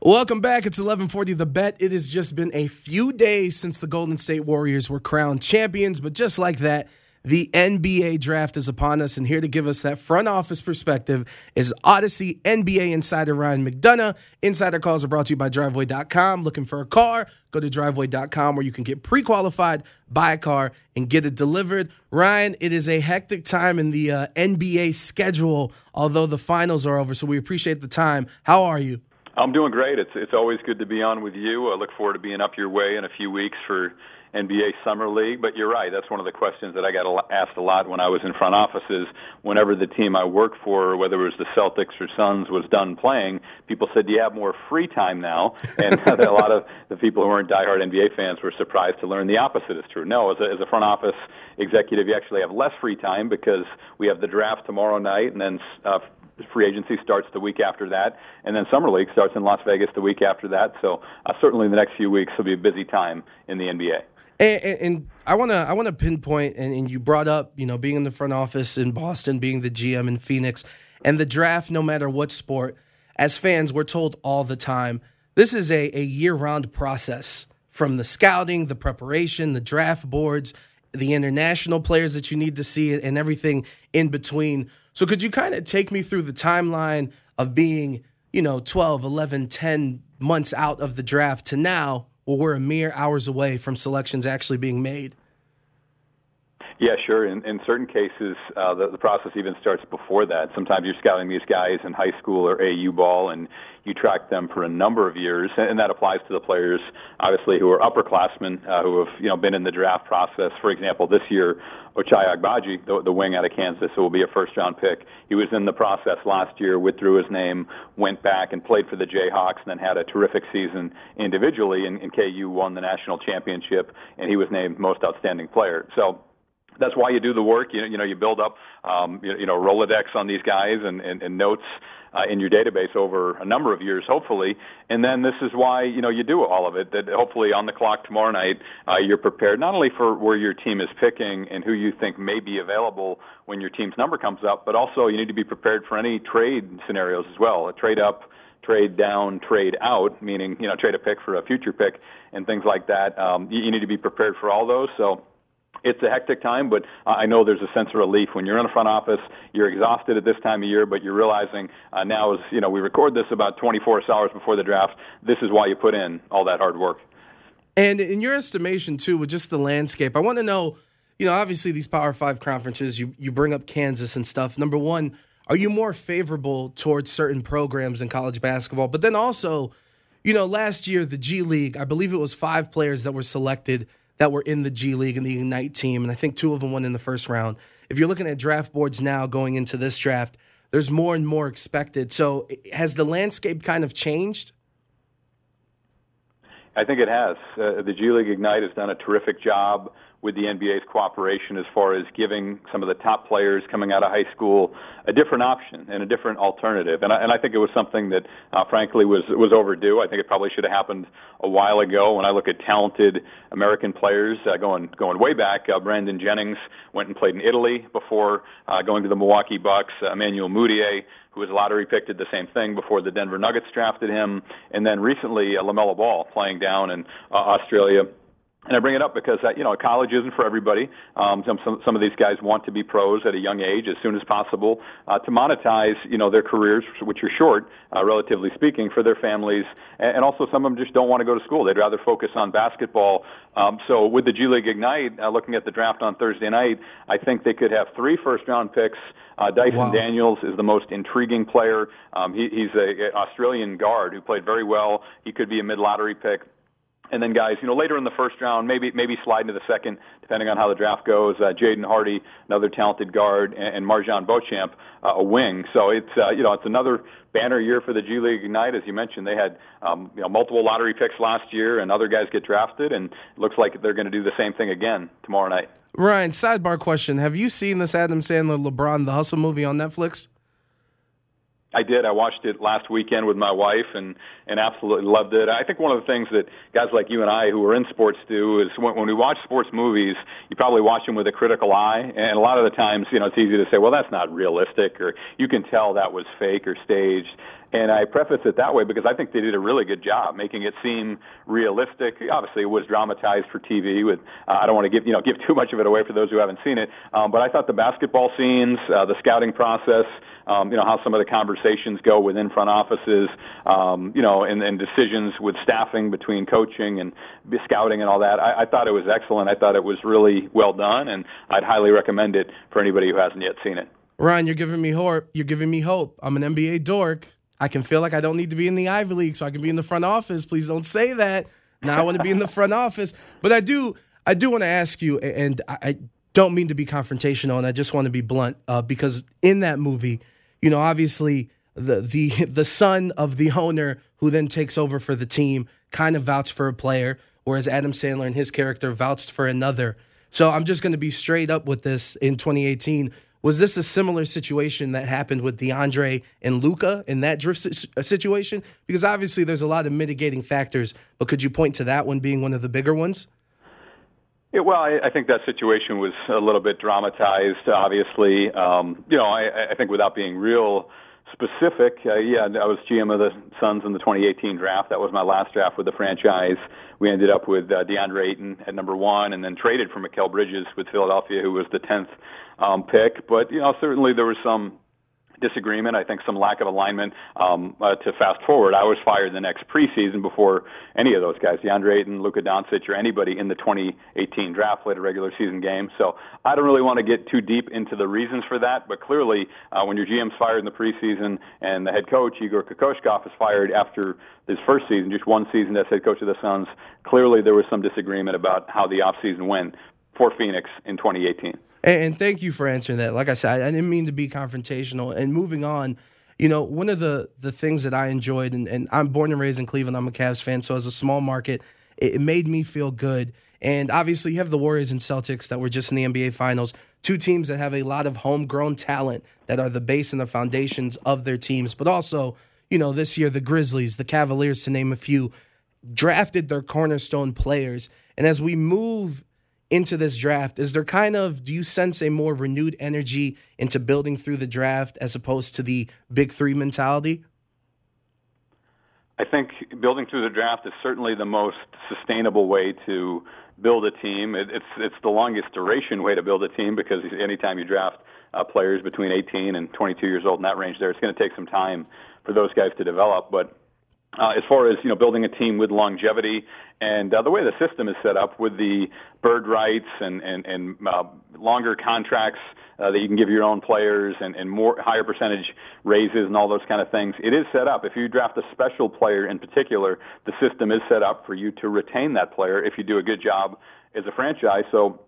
Welcome back. It's 1140 The Bet. It has just been a few days since the Golden State Warriors were crowned champions, but just like that, the NBA draft is upon us, and here to give us that front office perspective is Audacy NBA insider Ryan McDonough. Insider calls are brought to you by Driveway.com. Looking for a car? Go to Driveway.com where you can get pre qualified, buy a car, and get it delivered. Ryan, it is a hectic time in the uh, NBA schedule, although the finals are over, so we appreciate the time. How are you? I'm doing great. It's it's always good to be on with you. I look forward to being up your way in a few weeks for NBA Summer League. But you're right. That's one of the questions that I got asked a lot when I was in front offices. Whenever the team I worked for, whether it was the Celtics or Suns, was done playing, people said, "Do you have more free time now?" And a lot of the people who weren't diehard NBA fans were surprised to learn the opposite is true. No, as a, as a front office executive, you actually have less free time because we have the draft tomorrow night, and then uh, free agency starts the week after that, and then summer league starts in Las Vegas the week after that. So uh, certainly the next few weeks will be a busy time in the NBA. And, and, and I want to I want to pinpoint, and, and you brought up, you know, being in the front office in Boston, being the GM in Phoenix, and the draft. No matter what sport, as fans, we're told all the time this is a, a year round process from the scouting, the preparation, the draft boards, the international players that you need to see, and everything in between. So could you kind of take me through the timeline of being, you know, 12, 11, 10 months out of the draft to now, where we're a mere hours away from selections actually being made? Yeah, sure. In, in certain cases, uh, the, the process even starts before that. Sometimes you're scouting these guys in high school or AU ball, and you track them for a number of years, and that applies to the players, obviously, who are upperclassmen uh, who have you know been in the draft process. For example, this year, Ochai Agbaji, the, the wing out of Kansas, who will be a first-round pick, he was in the process last year, withdrew his name, went back and played for the Jayhawks, and then had a terrific season individually, and, and KU won the national championship, and he was named most outstanding player. So that's why you do the work. You know, you know, you build up, um, you, you know, Rolodex on these guys and, and, and notes uh, in your database over a number of years, hopefully. And then this is why you know you do all of it. That hopefully on the clock tomorrow night, uh, you're prepared not only for where your team is picking and who you think may be available when your team's number comes up, but also you need to be prepared for any trade scenarios as well. A trade up trade down, trade out, meaning you know trade a pick for a future pick and things like that. Um, you, you need to be prepared for all those. So it's a hectic time, but I know there's a sense of relief when you're in a front office. You're exhausted at this time of year, but you're realizing uh, now, as you know, we record this about 24 hours before the draft. This is why you put in all that hard work. And in your estimation, too, with just the landscape, I want to know. You know, obviously these Power Five conferences, you you bring up Kansas and stuff. Number one, are you more favorable towards certain programs in college basketball? But then also, you know, last year the G League, I believe it was five players that were selected that were in the G League and the Ignite team, and I think two of them won in the first round. If you're looking at draft boards now going into this draft, there's more and more expected. So has the landscape kind of changed? I think it has. Uh, the G League Ignite has done a terrific job with the NBA's cooperation as far as giving some of the top players coming out of high school a different option and a different alternative. And I, and I think it was something that, uh, frankly, was was overdue. I think it probably should have happened a while ago. When I look at talented American players uh, going going way back, uh, Brandon Jennings went and played in Italy before uh, going to the Milwaukee Bucks. Uh, Emmanuel Mudiay who was lottery picked, did the same thing before the Denver Nuggets drafted him, and then recently uh, LaMelo Ball playing down in uh, Australia And I bring it up because you know college isn't for everybody. Um, some, some some of these guys want to be pros at a young age as soon as possible uh, to monetize you know their careers, which are short, uh, relatively speaking, for their families. And, and also some of them just don't want to go to school. They'd rather focus on basketball. Um, so with the G League Ignite, uh, looking at the draft on Thursday night, I think they could have three first round picks. Uh, Dyson wow. Daniels is the most intriguing player. Um, he, he's a, a Australian guard who played very well. He could be a mid lottery pick and then guys, you know, later in the first round, maybe maybe slide into the second, depending on how the draft goes. Uh, Jaden Hardy, another talented guard, and, and MarJon Beauchamp, uh, a wing. So it's uh, you know it's another banner year for the G League Ignite. As you mentioned, they had um, you know multiple lottery picks last year, and other guys get drafted, and it looks like they're going to do the same thing again tomorrow night. Ryan, sidebar question: Have you seen this Adam Sandler LeBron the Hustle movie on Netflix? I did. I watched it last weekend with my wife and and absolutely loved it. I think one of the things that guys like you and I who are in sports do is when, when we watch sports movies, you probably watch them with a critical eye, and a lot of the times, you know, it's easy to say, well, that's not realistic, or you can tell that was fake or staged. And I preface it that way because I think they did a really good job making it seem realistic. Obviously, it was dramatized for TV. With uh, I don't want to give you know give too much of it away for those who haven't seen it. Um, but I thought the basketball scenes, uh, the scouting process, um, you know how some of the conversations go within front offices, um, you know, and, and decisions with staffing between coaching and scouting and all that. I, I thought it was excellent. I thought it was really well done, and I'd highly recommend it for anybody who hasn't yet seen it. Ryan, you're giving me hope. You're giving me hope. I'm an NBA dork. I can feel like I don't need to be in the Ivy League, so I can be in the front office. Please don't say that. Now I want to be in the front office, but I do. I do want to ask you, and I don't mean to be confrontational, and I just want to be blunt, uh, because in that movie, you know, obviously the the the son of the owner who then takes over for the team kind of vouched for a player, whereas Adam Sandler and his character vouched for another. So I'm just going to be straight up with this in 2018. Was this a similar situation that happened with DeAndre and Luka in that drift uh, situation? Because obviously there's a lot of mitigating factors, but could you point to that one being one of the bigger ones? Yeah, well, I, I think that situation was a little bit dramatized. Obviously, um, you know, I, I think without being real specific, uh, yeah, I was GM of the Suns in the 2018 draft. That was my last draft with the franchise. We ended up with uh, DeAndre Ayton at number one, and then traded for Mikal Bridges with Philadelphia, who was the 10th um, pick. But you know, certainly there was some disagreement. I think some lack of alignment. Um, uh, to fast forward, I was fired the next preseason before any of those guys, DeAndre Ayton, Luka Doncic, or anybody in the 2018 draft played a regular season game. So I don't really want to get too deep into the reasons for that. But clearly, uh, when your GM's fired in the preseason and the head coach Igor Kokoskov is fired after his first season, just one season as head coach of the Suns, clearly there was some disagreement about how the offseason went for Phoenix in 2018. And, thank you for answering that. Like I said, I didn't mean to be confrontational. And moving on, you know, one of the the things that I enjoyed, and, and I'm born and raised in Cleveland. I'm a Cavs fan, so as a small market, it, it made me feel good. And obviously, you have the Warriors and Celtics that were just in the NBA Finals, two teams that have a lot of homegrown talent that are the base and the foundations of their teams. But also, you know, this year the Grizzlies, the Cavaliers, to name a few, drafted their cornerstone players. And as we move into this draft? Is there kind of, do you sense a more renewed energy into building through the draft as opposed to the big three mentality? I think building through the draft is certainly the most sustainable way to build a team. It, it's it's the longest duration way to build a team because anytime you draft uh, players between 18 and 22 years old in that range, there it's going to take some time for those guys to develop. But uh, as far as you know, building a team with longevity and uh, the way the system is set up with the bird rights and and, and uh, longer contracts uh, that you can give your own players and, and more higher percentage raises and all those kind of things. It is set up. If you draft a special player in particular, the system is set up for you to retain that player if you do a good job as a franchise. So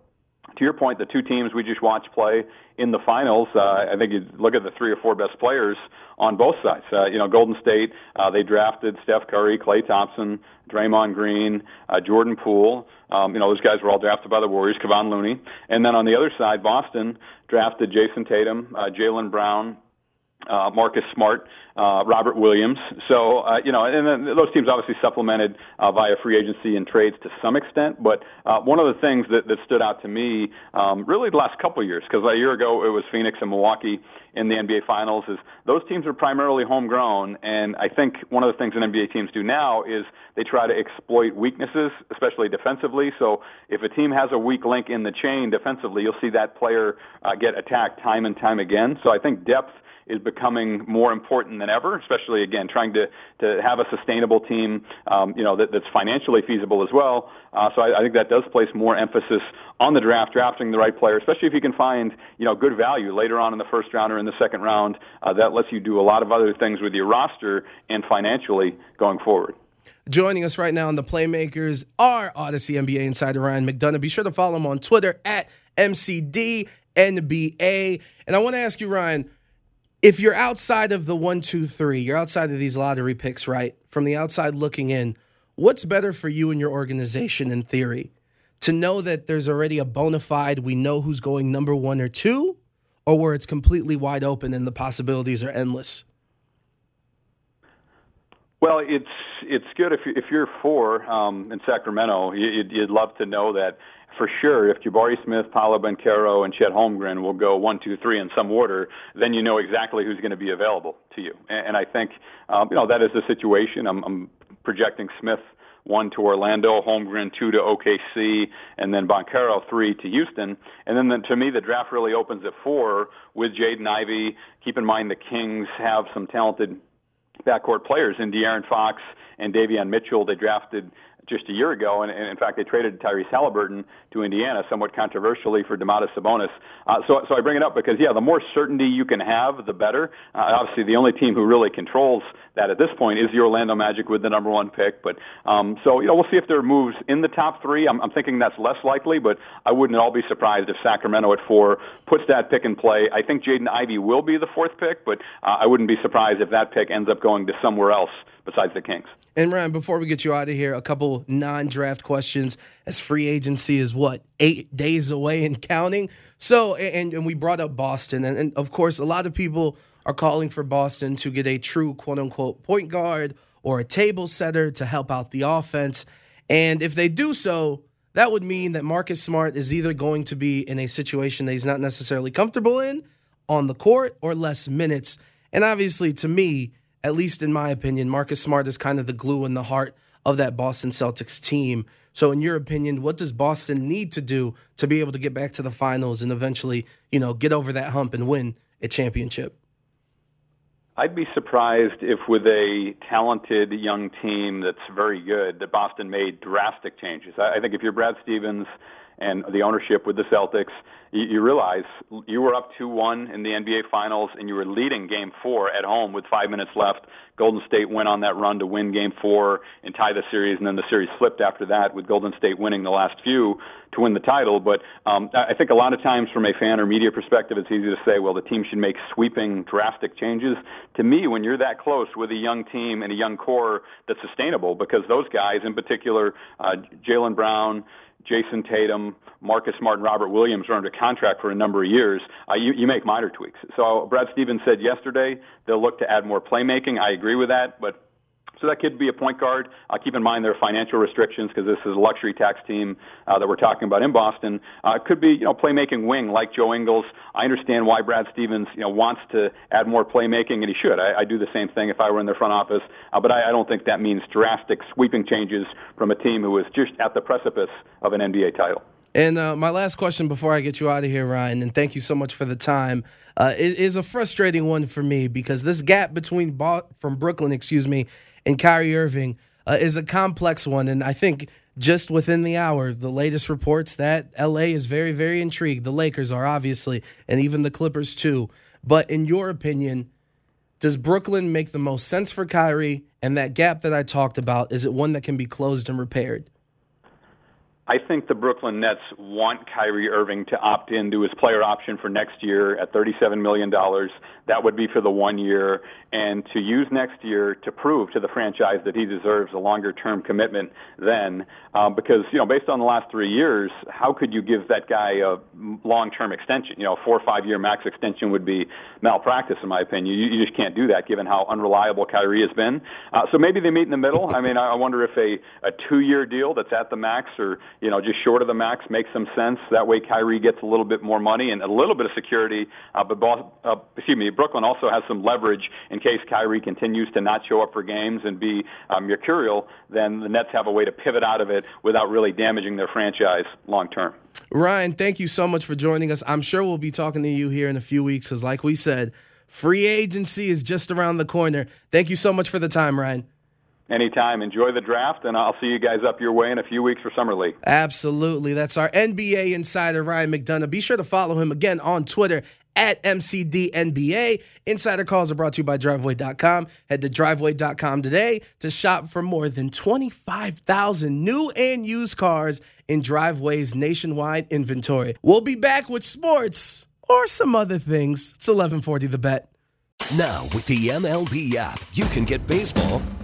to your point, the two teams we just watched play in the finals, uh, I think you look at the three or four best players on both sides. Uh, you know, Golden State, uh, they drafted Steph Curry, Klay Thompson, Draymond Green, uh, Jordan Poole. Um, you know, those guys were all drafted by the Warriors, Kevon Looney. And then on the other side, Boston drafted Jayson Tatum, uh, Jaylen Brown, uh, Marcus Smart, uh, Robert Williams. So, uh, you know, and then those teams obviously supplemented uh, via free agency and trades to some extent. But uh, one of the things that, that stood out to me um, really the last couple of years, because a year ago it was Phoenix and Milwaukee in the NBA Finals, is those teams are primarily homegrown. And I think one of the things that NBA teams do now is they try to exploit weaknesses, especially defensively. So if a team has a weak link in the chain defensively, you'll see that player uh, get attacked time and time again. So I think depth is becoming more important than ever, especially again trying to to have a sustainable team, um, you know, that, that's financially feasible as well. Uh, so I, I think that does place more emphasis on the draft, drafting the right player, especially if you can find you know good value later on in the first round or in the second round. Uh, that lets you do a lot of other things with your roster and financially going forward. Joining us right now on the Playmakers are Audacy NBA insider Ryan McDonough. Be sure to follow him on Twitter at MCDNBA. And I want to ask you, Ryan, if you're outside of the one, two, three, you're outside of these lottery picks, right? From the outside looking in, what's better for you and your organization in theory? To know that there's already a bona fide, we know who's going number one or two, or where it's completely wide open and the possibilities are endless? Well, it's it's good if you, if you're four um, in Sacramento, you'd, you'd love to know that for sure, if Jabari Smith, Paolo Banchero, and Chet Holmgren will go one, two, three in some order, then you know exactly who's going to be available to you. And, and I think, um, you know, that is the situation. I'm, I'm projecting Smith one to Orlando, Holmgren two to OKC, and then Banchero three to Houston. And then the, to me, the draft really opens at four with Jaden Ivey. Keep in mind the Kings have some talented backcourt players in De'Aaron Fox and Davion Mitchell. They drafted just a year ago, and, and in fact, they traded Tyrese Halliburton to Indiana, somewhat controversially for Domantas Sabonis. Uh, so, so I bring it up because, yeah, the more certainty you can have, the better. Uh, obviously, the only team who really controls that at this point is the Orlando Magic with the number one pick. But um, so, you know, we'll see if there are moves in the top three. I'm, I'm thinking that's less likely, but I wouldn't at all be surprised if Sacramento at four puts that pick in play. I think Jaden Ivey will be the fourth pick, but uh, I wouldn't be surprised if that pick ends up going to somewhere else besides the Kings. And Ryan, before we get you out of here, a couple non-draft questions. As free agency is what eight days away and counting. So, and and we brought up Boston, and, and of course, a lot of people are calling for Boston to get a true quote unquote point guard or a table setter to help out the offense. And if they do so, that would mean that Marcus Smart is either going to be in a situation that he's not necessarily comfortable in on the court or less minutes. And obviously, to me, at least in my opinion, Marcus Smart is kind of the glue in the heart of that Boston Celtics team. So, in your opinion, what does Boston need to do to be able to get back to the finals and eventually, you know, get over that hump and win a championship? I'd be surprised if, with a talented young team that's very good, that Boston made drastic changes. I think if you're Brad Stevens and the ownership with the Celtics, you, you realize you were up 2-1 in the NBA Finals and you were leading Game 4 at home with five minutes left. Golden State went on that run to win Game 4 and tie the series, and then the series flipped after that with Golden State winning the last few to win the title. But um, I think a lot of times from a fan or media perspective, it's easy to say, well, the team should make sweeping, drastic changes. To me, when you're that close with a young team and a young core that's sustainable, because those guys, in particular, uh, Jaylen Brown, Jayson Tatum, Marcus Smart, Robert Williams are under contract for a number of years, uh, you, you make minor tweaks. So Brad Stevens said yesterday they'll look to add more playmaking. I agree with that, but so that could be a point guard. Uh, keep in mind there are financial restrictions because this is a luxury tax team uh, that we're talking about in Boston. Uh, it could be you know playmaking wing like Joe Ingles. I understand why Brad Stevens you know wants to add more playmaking, and he should. I, I do the same thing if I were in the front office, uh, but I, I don't think that means drastic sweeping changes from a team who is just at the precipice of an NBA title. And uh, my last question before I get you out of here, Ryan, and thank you so much for the time, uh, is, is, a frustrating one for me because this gap between Bo- from Brooklyn, excuse me, and Kyrie Irving uh, is a complex one. And I think just within the hour, the latest reports that LA is very, very intrigued. The Lakers are obviously, and even the Clippers too. But in your opinion, does Brooklyn make the most sense for Kyrie? And that gap that I talked about, is it one that can be closed and repaired? I think the Brooklyn Nets want Kyrie Irving to opt into his player option for next year at $37 million. That would be for the one year, and to use next year to prove to the franchise that he deserves a longer term commitment then. Um, because, you know, based on the last three years, how could you give that guy a long term extension? You know, a four or five year max extension would be malpractice, in my opinion. You, you just can't do that given how unreliable Kyrie has been. Uh, so maybe they meet in the middle. I mean, I wonder if a, a two year deal that's at the max or you know, just short of the max makes some sense. That way, Kyrie gets a little bit more money and a little bit of security. Uh, but uh, excuse me, Brooklyn also has some leverage in case Kyrie continues to not show up for games and be um, mercurial. Then the Nets have a way to pivot out of it without really damaging their franchise long term. Ryan, thank you so much for joining us. I'm sure we'll be talking to you here in a few weeks because, like we said, free agency is just around the corner. Thank you so much for the time, Ryan. Anytime. Enjoy the draft, and I'll see you guys up your way in a few weeks for Summer League. Absolutely. That's our NBA insider, Ryan McDonough. Be sure to follow him again on Twitter at MCDNBA. Insider calls are brought to you by Driveway.com. Head to Driveway.com today to shop for more than 25,000 new and used cars in Driveway's nationwide inventory. We'll be back with sports or some other things. It's 1140 The Bet. Now, with the MLB app, you can get baseball